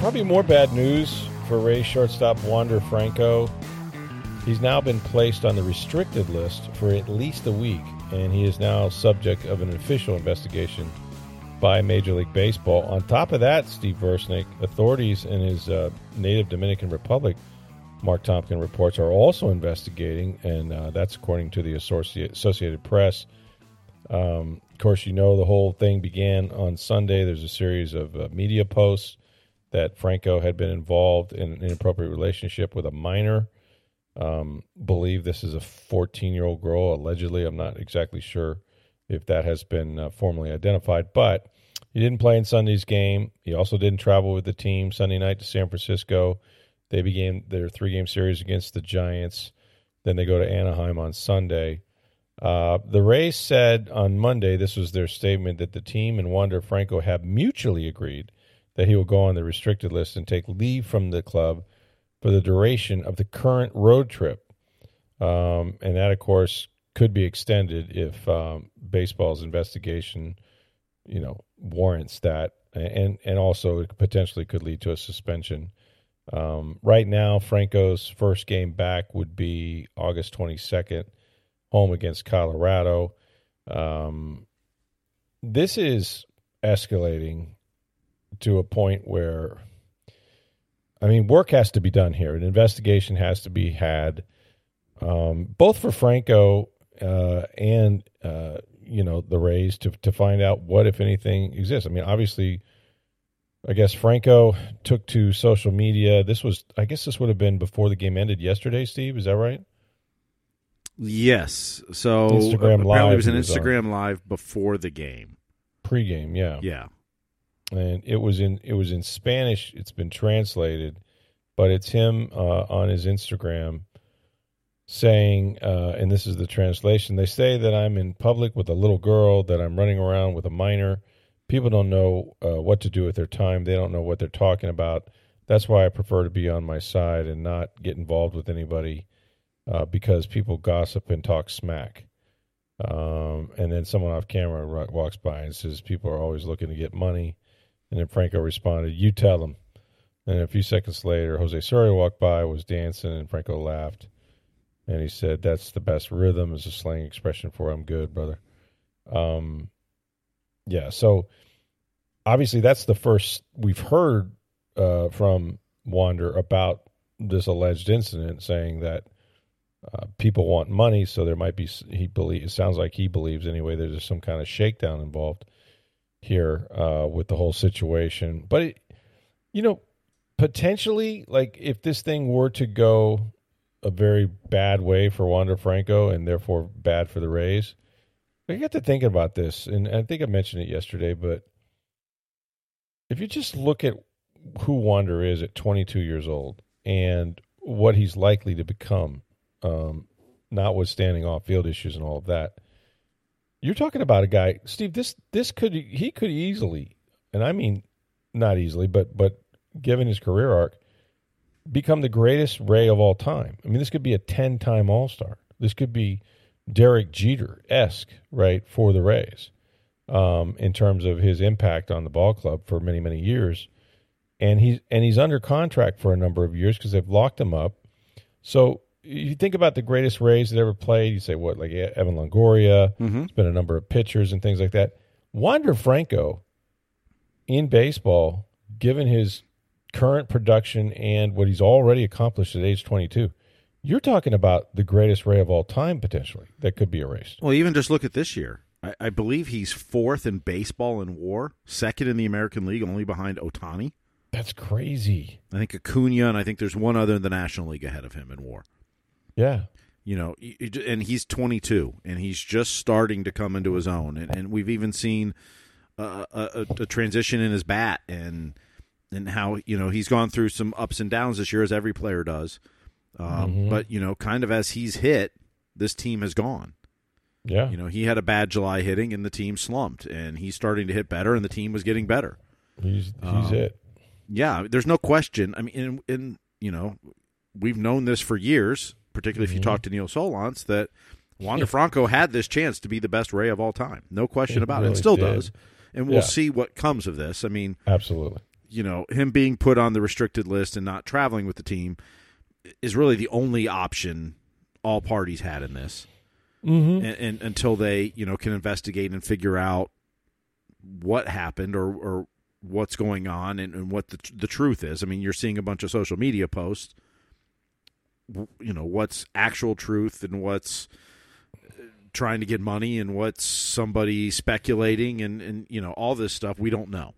Probably more bad news for Rays shortstop Wander Franco. He's now been placed on the restricted list for at least a week, and he is now subject of an official investigation by Major League Baseball. On top of that, Steve Versnick, authorities in his uh, native Dominican Republic, Marc Topkin reports, are also investigating, and uh, that's according to the Associated Press. Um, of course, you know the whole thing began on Sunday. There's a series of uh, media posts that Franco had been involved in an inappropriate relationship with a minor. Um, believe this is a 14 year old girl, allegedly. I'm not exactly sure if that has been uh, formally identified, but he didn't play in Sunday's game. He also didn't travel with the team Sunday night to San Francisco. They began their three game series against the Giants. Then they go to Anaheim on Sunday. Uh, the Rays said on Monday, this was their statement, that the team and Wander Franco have mutually agreed that he will go on the restricted list and take leave from the club for the duration of the current road trip. Um, and that, of course, could be extended if um, baseball's investigation, you know, warrants that, and and also it potentially could lead to a suspension. Um, right now, Franco's first game back would be August 22nd, home against Colorado. Um, this is escalating to a point where, I mean, work has to be done here. An investigation has to be had, um, both for Franco uh, and uh, you know the Rays to to find out what, if anything, exists. I mean, obviously, I guess Franco took to social media. This was, I guess, this would have been before the game ended yesterday. Steve, is that right? Yes. So Instagram apparently Live it was an he was. Instagram live before the game. Pre-game, yeah. Yeah. And it was in it was in Spanish. It's been translated, but it's him uh, on his Instagram saying, uh, and this is the translation. They say that I'm in public with a little girl, that I'm running around with a minor. People don't know uh, what to do with their time. They don't know what they're talking about. That's why I prefer to be on my side and not get involved with anybody uh, because people gossip and talk smack. Um, and then someone off camera walks by and says, People are always looking to get money. And then Franco responded, You tell them. And a few seconds later, Jose Siri walked by, was dancing, and Franco laughed. And he said, That's the best rhythm, is a slang expression for I'm good, brother. Um, yeah, so obviously that's the first we've heard uh, from Wander about this alleged incident, saying that uh, people want money, so there might be. He believe it sounds like he believes anyway. There's some kind of shakedown involved here uh, with the whole situation. But it, you know, potentially, like if this thing were to go a very bad way for Wander Franco and therefore bad for the Rays, I got to thinking about this, and I think I mentioned it yesterday. But if you just look at who Wander is at 22 years old and what he's likely to become um, notwithstanding off field issues and all of that. You're talking about a guy, Steve. This this could he could easily, and I mean not easily, but but given his career arc, become the greatest Ray of all time. I mean, this could be a ten time All Star. This could be Derek Jeter esque, right, for the Rays, um, in terms of his impact on the ball club for many many years. And he's and he's under contract for a number of years because they've locked him up. So you think about the greatest Rays that ever played, you say what, like Evan Longoria. Mhm. It's been a number of pitchers and things like that. Wander Franco in baseball, given his current production and what he's already accomplished at age 22, you're talking about the greatest Ray of all time potentially that could be erased. Well, even just look at this year. I, I believe he's fourth in baseball in WAR, second in the American League, only behind Ohtani. That's crazy. I think Acuna, and I think there's one other in the National League ahead of him in WAR. Yeah. you know, and he's 22 and he's just starting to come into his own. And, and we've even seen a, a, a, transition in his bat and and how you know he's gone through some ups and downs this year as every player does. Um, mm-hmm. But you know, kind of as he's hit, this team has gone. Yeah, you know, he had a bad July hitting and the team slumped, and he's starting to hit better, and the team was getting better. He's he's um, it. Yeah, there's no question. I mean, in, in you know, we've known this for years particularly if you mm-hmm. talk to Neil Solondz, that Wander Franco had this chance to be the best Ray of all time. No question about really it. And still did. does. And we'll yeah. see what comes of this. I mean, absolutely. You know, him being put on the restricted list and not traveling with the team is really the only option all parties had in this. Mm-hmm. And, and, until they, you know, can investigate and figure out what happened or, or what's going on and, and what the, the truth is. I mean, you're seeing a bunch of social media posts you know what's actual truth and what's uh, trying to get money and what's somebody speculating and and you know all this stuff we don't know.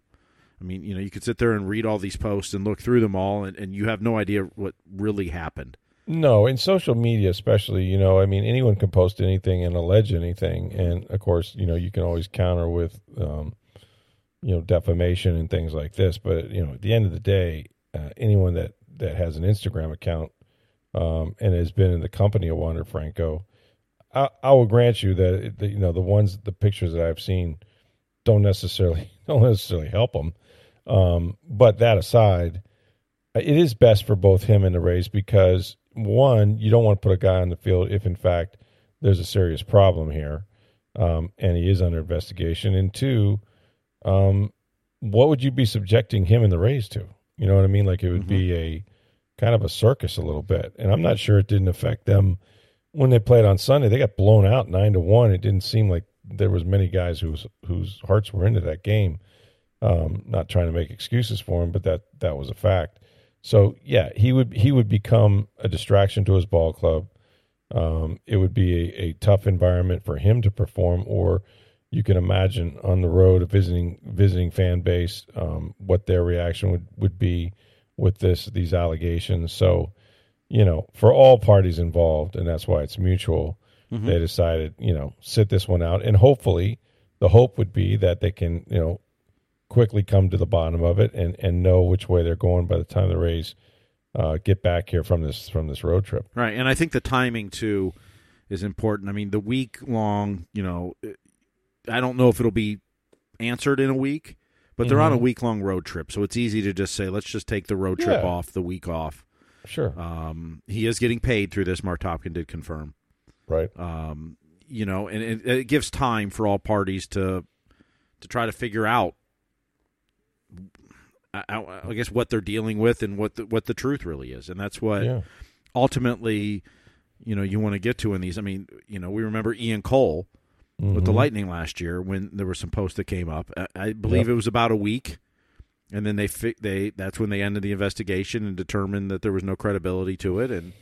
I mean you know you could sit there and read all these posts and look through them all and, and you have no idea what really happened. No in social media especially you know i mean anyone can post anything and allege anything. And of course you know you can always counter with um, you know defamation and things like this. But you know at the end of the day uh, anyone that that has an instagram account um, and has been in the company of Wander Franco, I, I will grant you that, you know the ones the pictures that I've seen don't necessarily don't necessarily help him. Um, but that aside, it is best for both him and the Rays because one, you don't want to put a guy on the field if in fact there's a serious problem here, um, and he is under investigation. And two, um, what would you be subjecting him and the Rays to? You know what I mean? Like it would mm-hmm. be a kind of a circus a little bit. And I'm not sure it didn't affect them when they played on Sunday. They got blown out nine to one. It didn't seem like there was many guys whose whose hearts were into that game. Um, not trying to make excuses for him, but that that was a fact. So yeah, he would he would become a distraction to his ball club. Um, it would be a, a, tough environment for him to perform, or you can imagine on the road, a visiting visiting fan base, um, what their reaction would would be with this these allegations. So, you know, for all parties involved, and that's why it's mutual. Mm-hmm. They decided, you know, sit this one out, and hopefully, the hope would be that they can, you know, quickly come to the bottom of it and and know which way they're going by the time the Rays uh, get back here from this from this road trip. Right, and I think the timing too is important. I mean, the week long, you know, I don't know if it'll be answered in a week, but they're mm-hmm. on a mm-hmm. week long road trip, so it's easy to just say, let's just take the road trip yeah. off, the week off. Sure. Um, he is getting paid through this. Marc Topkin did confirm. Right. Um, you know, and it, it gives time for all parties to to try to figure out, I, I, guess, what they're dealing with and what the, what the truth really is, and that's what yeah. ultimately, you know, you want to get to in these. I mean, you know, we remember Ian Cole mm-hmm. with the mm-hmm. Lightning last year when there were some posts that came up. I, I believe yep. it was about a week, and then they fi- they that's when they ended the investigation and determined that there was no credibility to it, and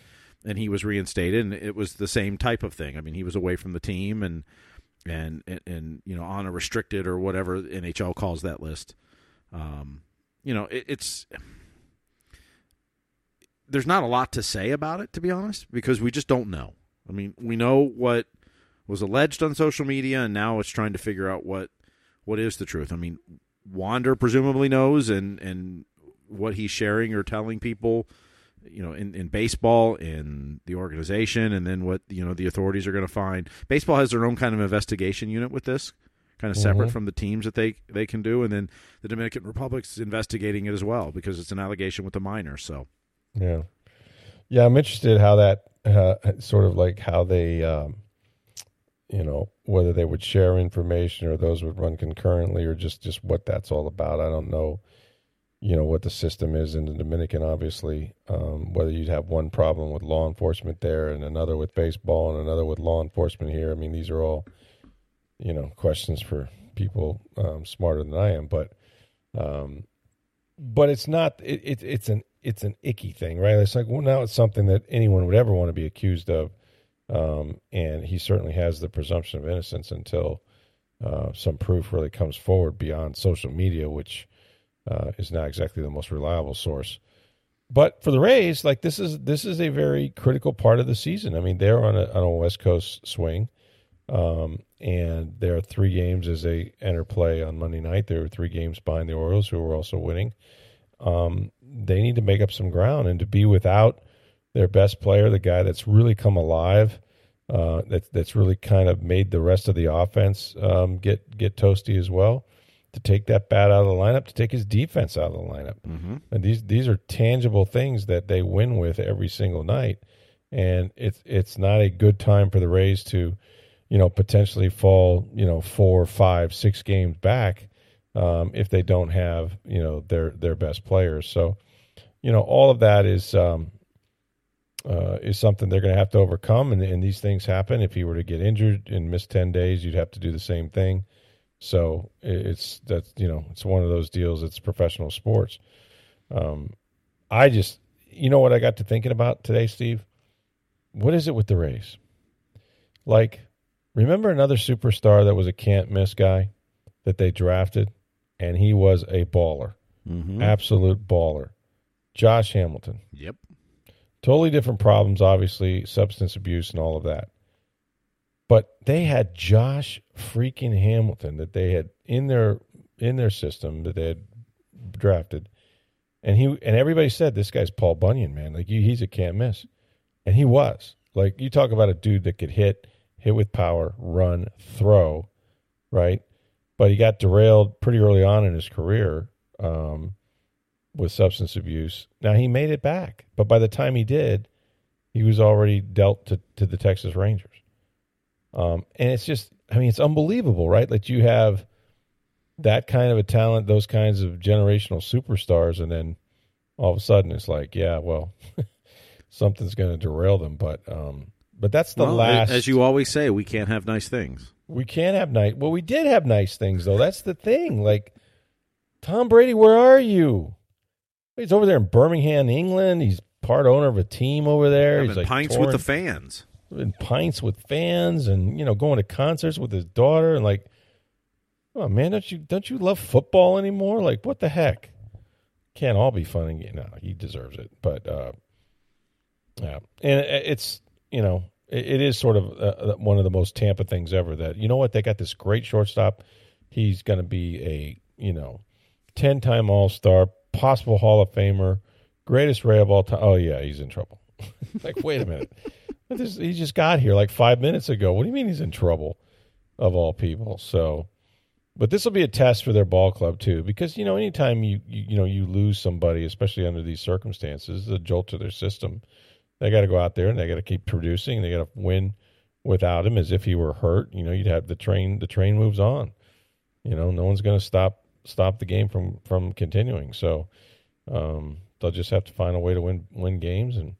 and he was reinstated, and it was the same type of thing. I mean, he was away from the team and and and, and you know on a restricted or whatever NHL calls that list. Um, you know, it, it's there's not a lot to say about it to be honest because we just don't know. I mean, we know what was alleged on social media, and now it's trying to figure out what what is the truth. I mean, Wander presumably knows, and and what he's sharing or telling people, you know, in, in baseball, in the organization, and then what you know the authorities are going to find. Baseball has their own kind of investigation unit with this, kind of separate mm-hmm. from the teams that they they can do, and then the Dominican Republic's investigating it as well because it's an allegation with the minor. So, yeah, yeah, I'm interested how that uh, sort of like how they. Um you know whether they would share information or those would run concurrently or just just what that's all about. I don't know you know what the system is in the dominican obviously um, whether you'd have one problem with law enforcement there and another with baseball and another with law enforcement here. I mean these are all you know questions for people um, smarter than i am but um, but it's not it, it, it's an it's an icky thing right? It's like well now it's something that anyone would ever want to be accused of um, and he certainly has the presumption of innocence until uh, some proof really comes forward beyond social media, which uh, is not exactly the most reliable source. but for the Rays, like this is this is a very critical part of the season. I mean, they're on a on a West Coast swing, um, and there are three games as they enter play on Monday night. There are three games behind the Orioles, who are also winning. Um, they need to make up some ground, and to be without their best player, the guy that's really come alive, uh, that, that's really kind of made the rest of the offense um, get get toasty as well to take that bat out of the lineup, to take his defense out of the lineup. Mm-hmm. And these these are tangible things that they win with every single night. And it's it's not a good time for the Rays to, you know, potentially fall, you know, four, five, six games back um, if they don't have, you know, their their best players. So, you know, all of that is um, uh, is something they're going to have to overcome. And, and these things happen. If he were to get injured and miss ten days, you'd have to do the same thing. So it's that's you know it's one of those deals. It's professional sports. Um, I just you know what I got to thinking about today, Steve. What is it with the Rays? Like, remember another superstar that was a can't miss guy that they drafted, and he was a baller, mm-hmm. absolute baller. Josh Hamilton. Yep. Totally different problems, obviously, substance abuse and all of that. But they had Josh freaking Hamilton that they had in their in their system that they had drafted, and he and everybody said this guy's Paul Bunyan, man. Like he's a can't miss, and he was. Like you talk about a dude that could hit, hit with power, run, throw, right? But he got derailed pretty early on in his career um, with substance abuse. Now he made it back, but by the time he did, he was already dealt to, to the Texas Rangers. Um, and it's just, I mean, it's unbelievable, right? That you have that kind of a talent, those kinds of generational superstars, and then all of a sudden it's like, yeah, well, something's going to derail them. But, um, but that's the well, last. As you always say, we can't have nice things. We can't have nice. Well, we did have nice things though. That's the thing. Like Tom Brady, where are you? He's over there in Birmingham, England. He's part owner of a team over there. He's like pints touring. with the fans and pints with fans and you know going to concerts with his daughter and like oh man don't you don't you love football anymore like what the heck can't all be fun and know, he deserves it but uh yeah and it's you know it, it is sort of uh, uh, one of the most tampa things ever that you know what they got this great shortstop he's going to be a you know 10 time all-star possible hall of famer greatest ray of all time oh yeah he's in trouble like wait a minute this, he just got here like five minutes ago. What do you mean he's in trouble? Of all people, so. But this will be a test for their ball club too, because you know anytime you you, you know you lose somebody, especially under these circumstances, a jolt to their system. They got to go out there and they got to keep producing. They got to win without him, as if he were hurt. You know, you'd have the train. The train moves on. You know, no one's going to stop stop the game from from continuing. So um, they'll just have to find a way to win win games and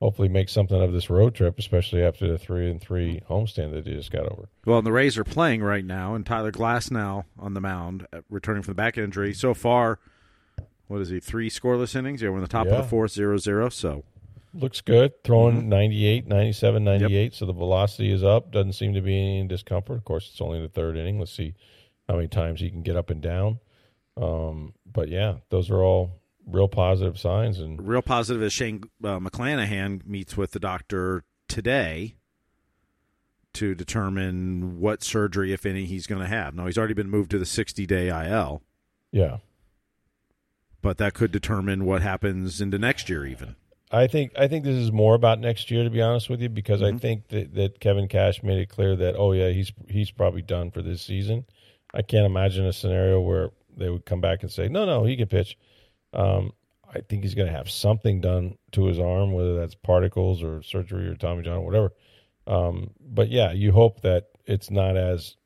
hopefully make something of this road trip, especially after the three and three homestand that they just got over. Well, and the Rays are playing right now, and Tyler Glasnow on the mound, uh, returning from the back injury. So far, what is he? Three scoreless innings. Yeah, we're in the top yeah. of the fourth, zero zero. So looks good. Throwing mm-hmm. 98, 97, 98. Yep. So the velocity is up. Doesn't seem to be any discomfort. Of course, it's only the third inning. Let's see how many times he can get up and down. Um, but yeah, those are all real positive signs. And real positive is Shane uh, McClanahan meets with the doctor today to determine what surgery, if any, he's going to have. Now he's already been moved to the 60 day IL. Yeah, but that could determine what happens into next year, even. I think I think this is more about next year, to be honest with you, because mm-hmm. I think that, that Kevin Cash made it clear that oh yeah, he's he's probably done for this season. I can't imagine a scenario where they would come back and say no, no, he can pitch. Um, I think he's going to have something done to his arm, whether that's particles or surgery or Tommy John or whatever. Um, but yeah, you hope that it's not as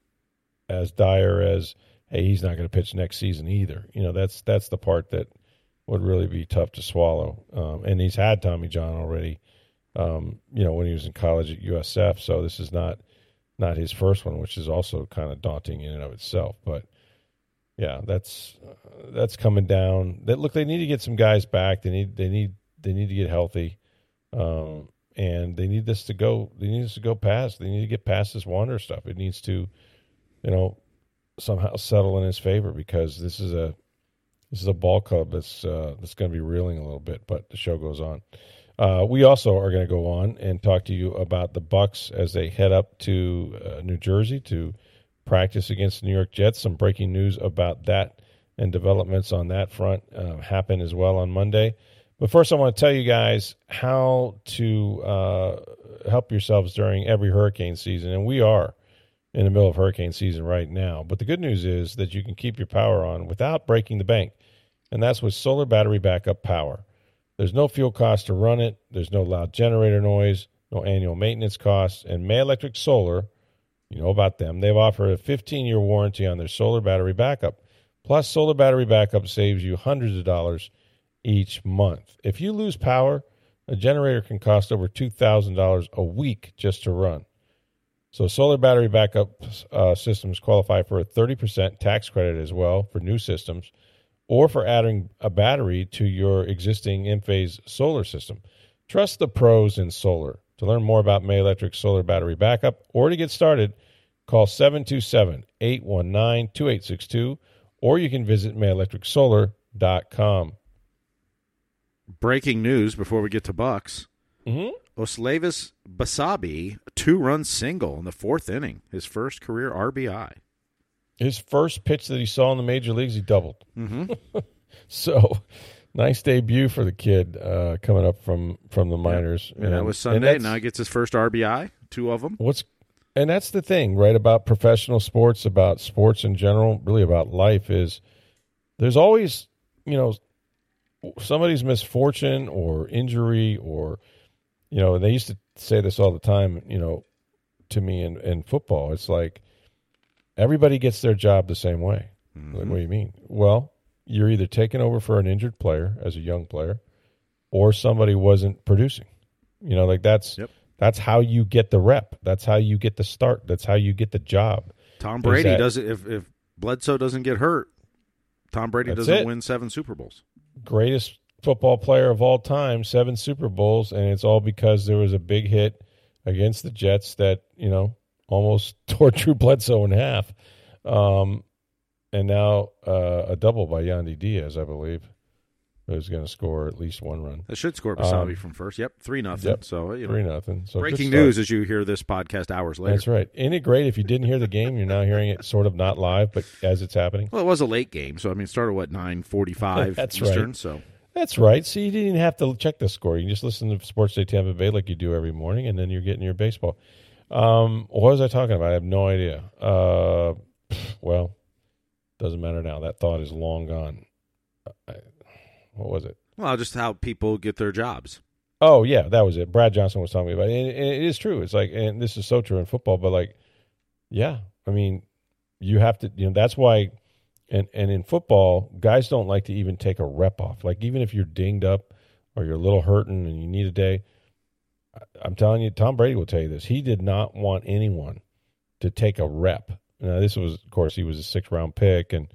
as dire as hey, he's not going to pitch next season either. You know, that's that's the part that would really be tough to swallow. Um, and he's had Tommy John already. Um, you know, when he was in college at USF, so this is not not his first one, which is also kind of daunting in and of itself. But yeah, that's uh, that's coming down. That look, they need to get some guys back. They need they need they need to get healthy, um, and they need this to go. They need this to go past. They need to get past this Wander stuff. It needs to, you know, somehow settle in his favor because this is a This is a ball club that's uh, that's going to be reeling a little bit, but the show goes on. Uh, we also are going to go on and talk to you about the Bucs as they head up to uh, New Jersey to practice against the New York Jets. Some breaking news about that and developments on that front uh, happen as well on Monday. But first, I want to tell you guys how to uh, help yourselves during every hurricane season, and we are in the middle of hurricane season right now. But the good news is that you can keep your power on without breaking the bank, and that's with solar battery backup power. There's no fuel cost to run it, there's no loud generator noise, no annual maintenance costs, and May Electric Solar, you know about them, they've offered a 15 year warranty on their solar battery backup. Plus, solar battery backup saves you hundreds of dollars each month. If you lose power, a generator can cost over $2,000 a week just to run. So, solar battery backup uh, systems qualify for a 30% tax credit as well for new systems or for adding a battery to your existing Enphase solar system. Trust the pros in solar. To learn more about May Electric solar battery backup or to get started, call 727 819 2862 or you can visit mayelectricsolar.com. Breaking news before we get to Bucs. Mm-hmm. Osleivis Basabe, two run single in the fourth inning, his first career RBI. His first pitch that he saw in the major leagues, he doubled. Mm-hmm. so nice debut for the kid uh, coming up from from the minors. Yeah. And, and, that was Sunday. And Now he gets his first RBI, two of them. What's and that's the thing, right? About professional sports, about sports in general, really about life is there's always, you know, somebody's misfortune or injury or, you know, they used to say this all the time, you know, to me in, in football. It's like everybody gets their job the same way. Mm-hmm. Like, what do you mean? Well, you're either taking over for an injured player as a young player or somebody wasn't producing. You know, like that's yep. That's how you get the rep. That's how you get the start. That's how you get the job. Tom Brady that, doesn't. If if Bledsoe doesn't get hurt, Tom Brady doesn't it. win seven Super Bowls. Greatest football player of all time, seven Super Bowls, and it's all because there was a big hit against the Jets that you know almost tore Drew Bledsoe in half, um, and now uh, a double by Yandy Diaz, I believe who's going to score at least one run. That should score Basabe um, from first. Yep, three nothing. Yep, so you know, three nothing. So breaking news as you hear this podcast hours later. That's right. Isn't it great? If you didn't hear the game, you're now hearing it sort of not live, but as it's happening. Well, it was a late game, so I mean, it started what nine forty five. That's Eastern, right. So that's right. So you didn't even have to check the score. You can just listen to Sports Day Tampa Bay like you do every morning, and then you're getting your baseball. Um, what was I talking about? I have no idea. Uh, well, doesn't matter now. That thought is long gone. I, what was it? Well, just how people get their jobs. Oh yeah, that was it. Brad Johnson was talking about, it. And, it is true. It's like, and this is so true in football. But like, yeah, I mean, you have to. You know, that's why. And and in football, guys don't like to even take a rep off. Like even if you're dinged up or you're a little hurting and you need a day, I'm telling you, Tom Brady will tell you this. He did not want anyone to take a rep. Now, this was, of course, he was a six round pick and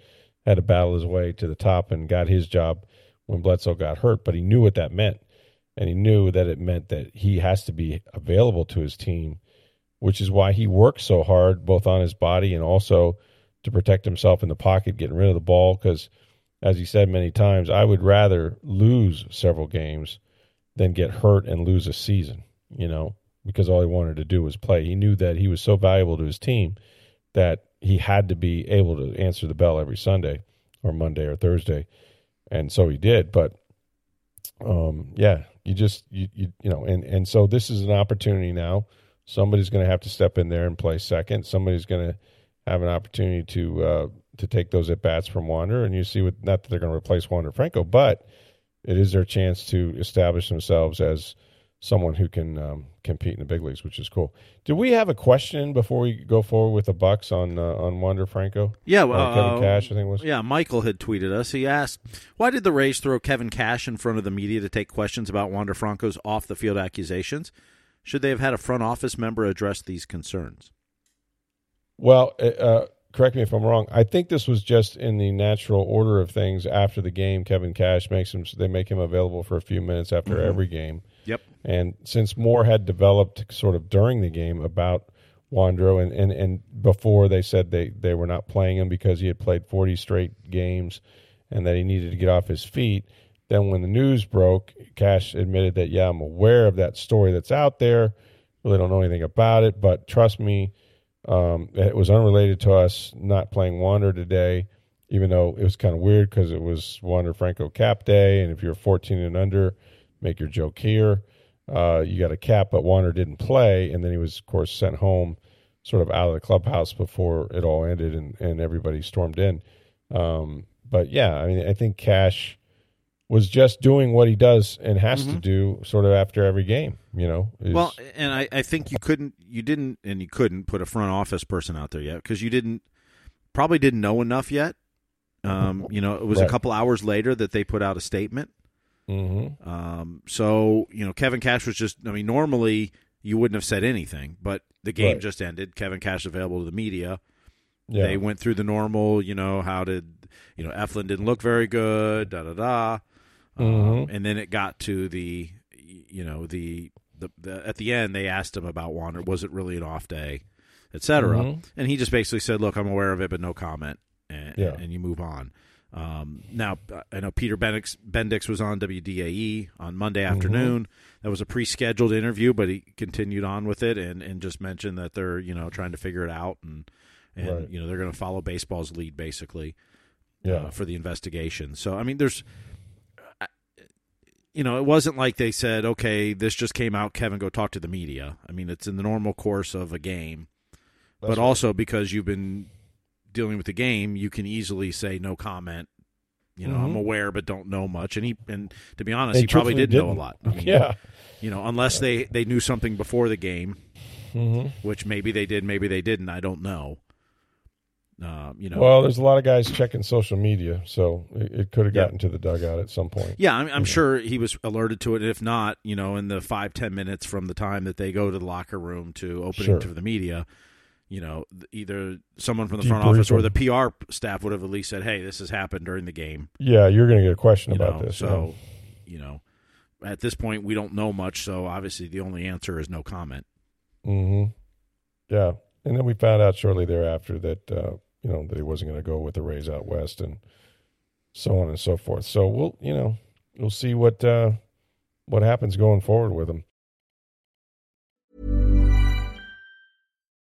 had to battle his way to the top and got his job when Bledsoe got hurt, but he knew what that meant. And he knew that it meant that he has to be available to his team, which is why he worked so hard, both on his body and also to protect himself in the pocket, getting rid of the ball. Because, as he said many times, I would rather lose several games than get hurt and lose a season, you know, because all he wanted to do was play. He knew that he was so valuable to his team that he had to be able to answer the bell every Sunday or Monday or Thursday and so he did. But um, yeah, you just you, you you know, and and so this is an opportunity now. Somebody's going to have to step in there and play second. Somebody's going to have an opportunity to uh, to take those at bats from Wander, and you see with not that they're going to replace Wander Franco, but it is their chance to establish themselves as someone who can um, compete in the big leagues, which is cool. Do we have a question before we go forward with the Bucs on uh, on Wander Franco? Yeah, well, Kevin Cash, I think was. Yeah, Michael had tweeted us. He asked, "Why did the Rays throw Kevin Cash in front of the media to take questions about Wander Franco's off the field accusations? Should they have had a front office member address these concerns?" Well, uh, uh correct me if I'm wrong. I think this was just in the natural order of things. After the game, Kevin Cash makes him. They make him available for a few minutes after mm-hmm. every game Yep. And since Moore had developed sort of during the game about Wandro, and, and, and before they said they, they were not playing him because he had played 40 straight games and that he needed to get off his feet. Then, when the news broke, Cash admitted that, yeah, I'm aware of that story that's out there. Really don't know anything about it, but trust me, um, it was unrelated to us not playing Wander today, even though it was kind of weird because it was Wander Franco cap day. And if you're 14 and under, make your joke here. Uh, you got a cap, but Wander didn't play. And then he was, of course, sent home sort of out of the clubhouse before it all ended and, and everybody stormed in. Um, but yeah, I mean, I think Cash was just doing what he does and has mm-hmm. to do sort of after every game, you know. Is... Well, and I, I think you couldn't, you didn't, and you couldn't put a front office person out there yet because you didn't, probably didn't know enough yet. Um, you know, it was right. a couple hours later that they put out a statement. Mm-hmm. Um, so you know, Kevin Cash was just. I mean, normally you wouldn't have said anything, but the game right. just ended. Kevin Cash available to the media. Yeah. They went through the normal, you know, how did you know Eflin didn't look very good, da da da, um, mm-hmm. and then it got to the, you know, the, the, the at the end they asked him about Wander. Was it really an off day, etc. Mm-hmm. And he just basically said, "Look, I'm aware of it, but no comment," and, yeah. and you move on. Um, now I know Peter Bendix, Bendix was on WDAE on Monday mm-hmm. afternoon. Mm-hmm. That was a pre-scheduled interview, but he continued on with it and, and just mentioned that they're you know trying to figure it out and and right. you know they're going to follow baseball's lead basically uh, yeah. Uh, for the investigation. So I mean, there's you know, it wasn't like they said, okay, this just came out, Kevin, go talk to the media. I mean, it's in the normal course of a game. That's but right. also because you've been dealing with the game, you can easily say no comment. You know, mm-hmm. I'm aware but don't know much. And he and to be honest, they he probably did didn't. know a lot. I mean, yeah. You know, unless they they knew something before the game, mm-hmm. which maybe they did, maybe they didn't. I don't know. Uh, you know, well, there's a lot of guys checking social media, so it, it could have gotten yeah. to the dugout at some point. Yeah, I'm, I'm sure he was alerted to it. If not, you know, in the five ten minutes from the time that they go to the locker room to opening sure. to the media, you know, either someone from the front office or the PR staff would have at least said, "Hey, this has happened during the game." Yeah, you're going to get a question you about know, this. So, yeah. you know, at this point, we don't know much. So obviously, the only answer is no comment. Hmm. Yeah, and then we found out shortly thereafter that uh, you know that he wasn't going to go with the Rays out west, and so on and so forth. So we'll you know we'll see what uh, what happens going forward with him.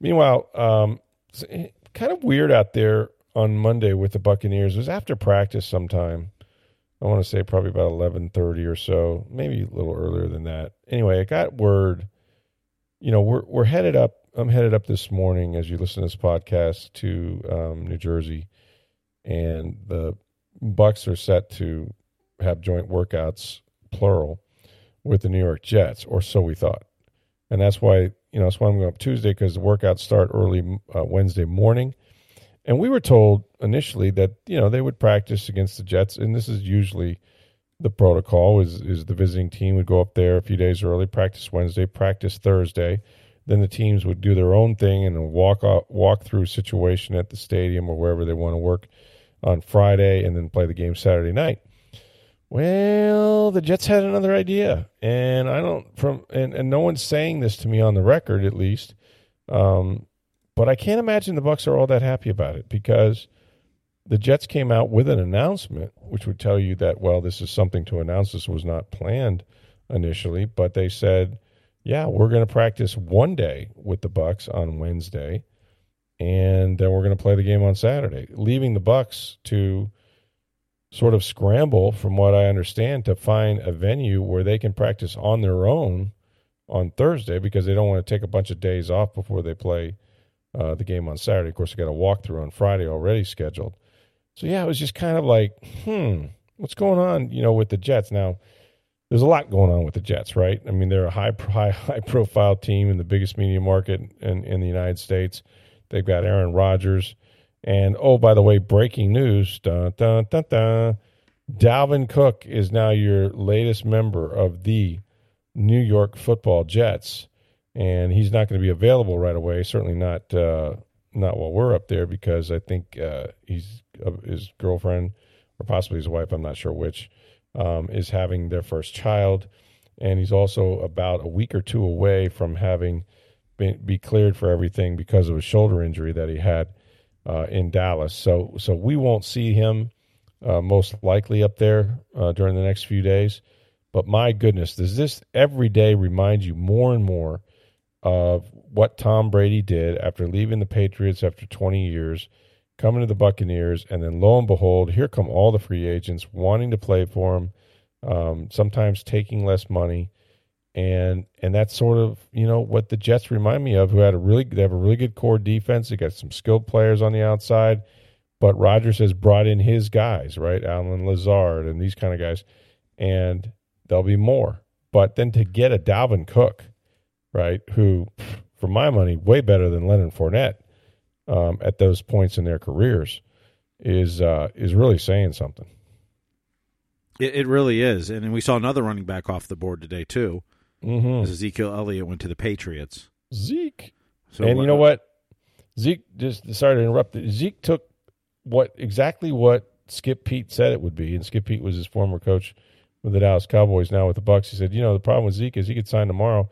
Meanwhile, um, eh, kind of weird out there on Monday with the Buccaneers. It was after practice sometime I want to say probably about eleven thirty or so, maybe a little earlier than that. Anyway, I got word. You know, we're we're headed up. I'm headed up this morning as you listen to this podcast to um, New Jersey, and the Bucs are set to have joint workouts, plural, with the New York Jets, or so we thought, and that's why you know that's why I'm going up Tuesday because the workouts start early uh, Wednesday morning and we were told initially that you know they would practice against the Jets, and this is usually the protocol. Is is the visiting team would go up there a few days early, practice Wednesday, practice Thursday, then the teams would do their own thing and walk out, walk through situation at the stadium or wherever they want to work on Friday, and then play the game Saturday night. Well, the Jets had another idea, and I don't from and, and no one's saying this to me on the record, at least. Um, but I can't imagine the Bucs are all that happy about it because the Jets came out with an announcement, which would tell you that well, this is something to announce. This was not planned initially, but they said, "Yeah, we're going to practice one day with the Bucs on Wednesday, and then we're going to play the game on Saturday," leaving the Bucs to sort of scramble, from what I understand, to find a venue where they can practice on their own on Thursday because they don't want to take a bunch of days off before they play uh, the game on Saturday. Of course, they got a walkthrough on Friday already scheduled. So yeah, it was just kind of like, hmm, what's going on? You know, with the Jets now. There's a lot going on with the Jets, right? I mean, they're a high, high, high profile team in the biggest media market in, in the United States. They've got Aaron Rodgers. And oh, by the way, breaking news dun, dun, dun, dun, Dalvin Cook is now your latest member of the New York football Jets. And he's not going to be available right away. Certainly not uh, not while we're up there because I think uh, he's uh, his girlfriend or possibly his wife. I'm not sure which um, is having their first child, and he's also about a week or two away from having been, be cleared for everything because of a shoulder injury that he had uh, in Dallas. So so we won't see him uh, most likely up there uh, during the next few days. But my goodness, does this every day remind you more and more of what Tom Brady did after leaving the Patriots after 20 years, coming to the Buccaneers, and then lo and behold, here come all the free agents wanting to play for him, um, sometimes taking less money. And and that's sort of you know what the Jets remind me of, who had a really they have a really good core defense. They got some skilled players on the outside, but Rodgers has brought in his guys, right, Allen Lazard and these kind of guys, and there'll be more. But then to get a Dalvin Cook, right, who for my money, way better than Leonard Fournette um, at those points in their careers, is uh, is really saying something. It, it, really is, and we saw another running back off the board today too. Mm-hmm. As Ezekiel Elliott went to the Patriots. Zeke, so and what, you know what? Zeke just sorry to interrupt. Zeke took what exactly what Skip Peete said it would be, and Skip Peete was his former coach with the Dallas Cowboys. Now with the Bucs. he said, you know, the problem with Zeke is he could sign tomorrow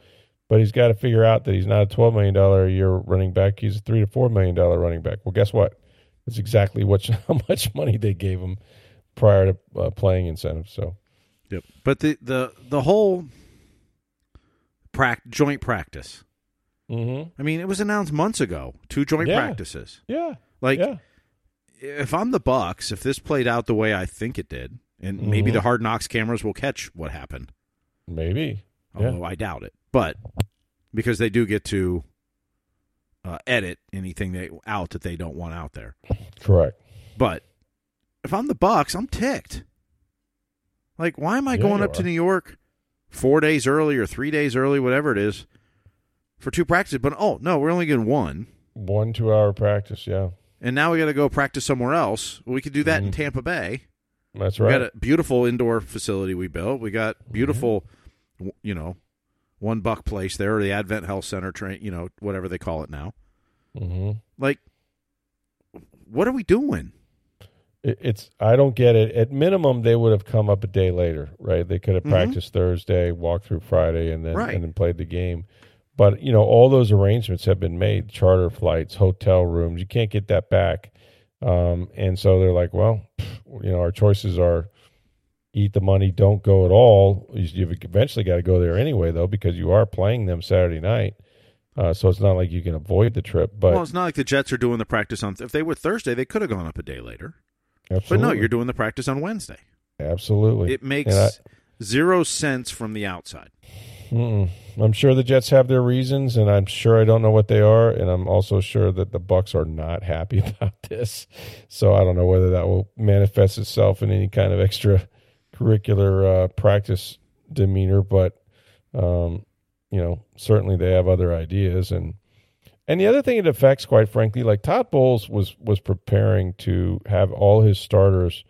but he's got to figure out that he's not a twelve million dollar a year running back. He's a three to four million dollar running back. Well, guess what? It's exactly what how much money they gave him prior to uh, playing incentives. So, yep. But the the the whole pra- joint practice. Mm-hmm. I mean, it was announced months ago. Two joint yeah. practices. Yeah. Like, yeah. if I'm the Bucs, if this played out the way I think it did, and mm-hmm. maybe the hard knocks cameras will catch what happened. Maybe. Although yeah. I doubt it but because they do get to uh, edit anything they out that they don't want out there. Correct. But if I'm the Bucs, I'm ticked. Like, why am I yeah, going up are. to New York four days early or three days early, whatever it is, for two practices? But oh no, we're only getting one. One two hour practice, yeah. And now we got to go practice somewhere else. We could do that mm-hmm. in Tampa Bay. That's right. We got a beautiful indoor facility we built. We got beautiful, mm-hmm. you know, one Buc place there, or the Advent Health Center, train, you know, whatever they call it now. Mm-hmm. Like, what are we doing? It's I don't get it. At minimum, they would have come up a day later, right? They could have mm-hmm. practiced Thursday, walked through Friday, and then right. and then played the game. But you know, all those arrangements have been made: charter flights, hotel rooms. You can't get that back. Um, and so they're like, well, you know, our choices are eat the money, don't go at all. You've eventually got to go there anyway, though, because you are playing them Saturday night. Uh, so it's not like you can avoid the trip. But well, it's not like the Jets are doing the practice on. Th- if they were Thursday, they could have gone up a day later. Absolutely. But no, you're doing the practice on Wednesday. Absolutely. It makes I, zero sense from the outside. Mm-mm. I'm sure the Jets have their reasons, and I'm sure I don't know what they are, and I'm also sure that the Bucs are not happy about this. So I don't know whether that will manifest itself in any kind of extra curricular uh, practice demeanor, but um, you know certainly they have other ideas and and the other thing it affects, quite frankly, like Todd Bowles was was preparing to have all his starters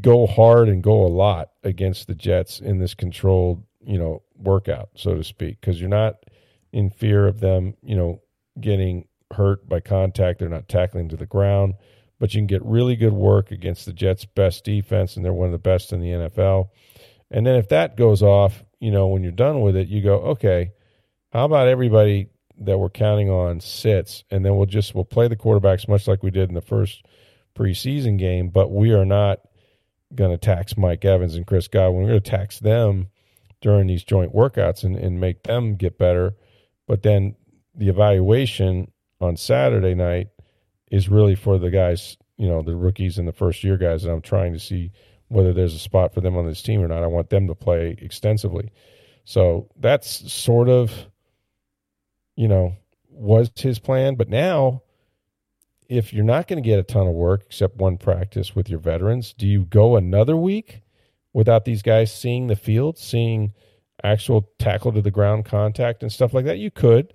go hard and go a lot against the Jets in this controlled you know workout, so to speak, because you're not in fear of them, you know, getting hurt by contact. They're not tackling to the ground but you can get really good work against the Jets' best defense, and they're one of the best in the NFL. And then if that goes off, you know, when you're done with it, you go, okay, how about everybody that we're counting on sits, and then we'll just we'll play the quarterbacks much like we did in the first preseason game, but we are not going to tax Mike Evans and Chris Godwin. We're going to tax them during these joint workouts and, and make them get better. But then the evaluation on Saturday night is really for the guys, you know, the rookies and the first year guys that I'm trying to see whether there's a spot for them on this team or not. I want them to play extensively. So that's sort of, you know, was his plan. But now, if you're not going to get a ton of work except one practice with your veterans, do you go another week without these guys seeing the field, seeing actual tackle to the ground contact and stuff like that? You could.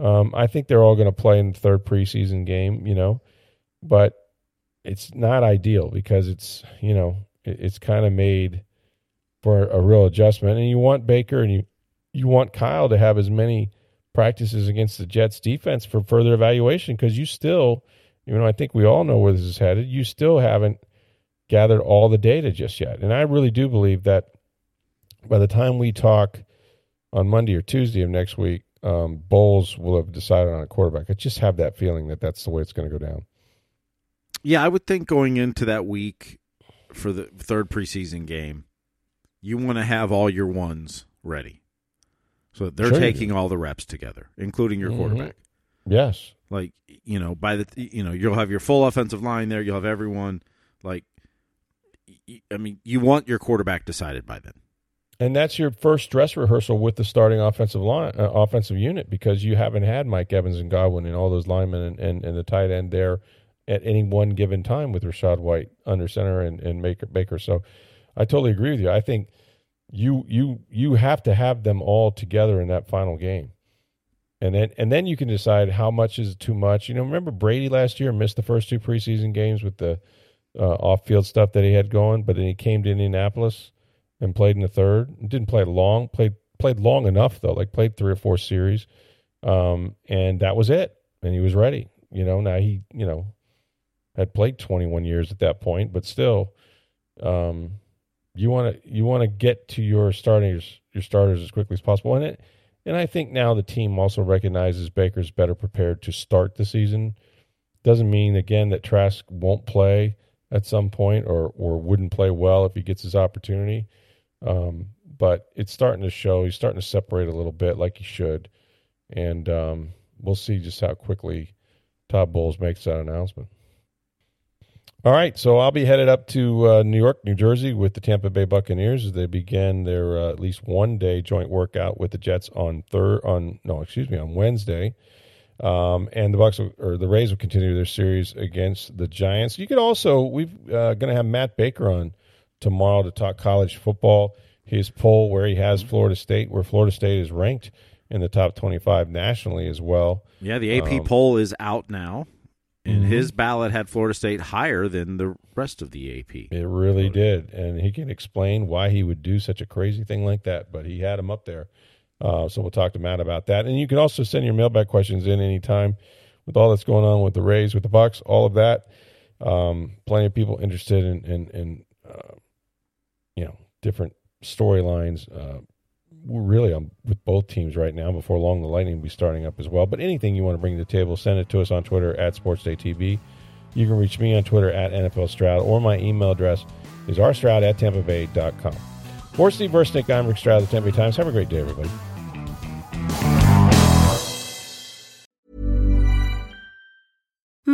Um, I think they're all going to play in the third preseason game, you know, but it's not ideal because it's you know it, it's kind of made for a real adjustment, and you want Baker and you you want Kyle to have as many practices against the Jets defense for further evaluation because you still, you know, I think we all know where this is headed. You still haven't gathered all the data just yet, and I really do believe that by the time we talk on Monday or Tuesday of next week, um, Bowles will have decided on a quarterback. I just have that feeling that that's the way it's going to go down. Yeah, I would think going into that week for the third preseason game, you want to have all your ones ready. So they're sure taking all the reps together, including your mm-hmm. quarterback. Yes. Like, you know, by the you know, you'll have your full offensive line there, you'll have everyone like I mean, you want your quarterback decided by then. And that's your first dress rehearsal with the starting offensive line, uh, offensive unit, because you haven't had Mike Evans and Godwin and all those linemen and, and, and the tight end there at any one given time with Rachaad White under center and, and Baker, Baker. So I totally agree with you. I think you you you have to have them all together in that final game. And then and then you can decide how much is too much. You know, remember Brady last year missed the first two preseason games with the uh, off-field stuff that he had going, but then he came to Indianapolis and played in the third. Didn't play long, played played long enough though, like played three or four series, um, and that was it. And he was ready. You know, now he you know had played 21 years at that point, but still, um, you want to you want to get to your starters your starters as quickly as possible. And it, and I think now the team also recognizes Baker's better prepared to start the season. Doesn't mean again that Trask won't play at some point or or wouldn't play well if he gets his opportunity. Um, but it's starting to show. He's starting to separate a little bit like he should, and um, we'll see just how quickly Todd Bowles makes that announcement. All right, so I'll be headed up to uh, New York, New Jersey with the Tampa Bay Buccaneers as they begin their uh, at least one day joint workout with the Jets on third on no excuse me on Wednesday, um, and the Bucs will, or the Rays will continue their series against the Giants. You could also we've uh, going to have Matt Baker on tomorrow to talk college football. His poll where he has Florida State, where Florida State is ranked in the top twenty-five nationally as well. Yeah, the AP um, poll is out now and mm-hmm. his ballot had Florida State higher than the rest of the AP. It really did, and he can explain why he would do such a crazy thing like that. But he had him up there, uh, so we'll talk to Matt about that. And you can also send your mailbag questions in anytime with all that's going on with the Rays, with the Bucs, all of that. Um, plenty of people interested in in, in uh, you know different storylines. Uh, we're really on with both teams right now. Before long, the Lightning will be starting up as well. But anything you want to bring to the table, send it to us on Twitter at SportsDayTV. You can reach me on Twitter at NFL Stroud, or my email address is rstroud at tampabay.com. For Steve Versnick, I'm Rick Stroud of the Tampa Bay Times. Have a great day, everybody.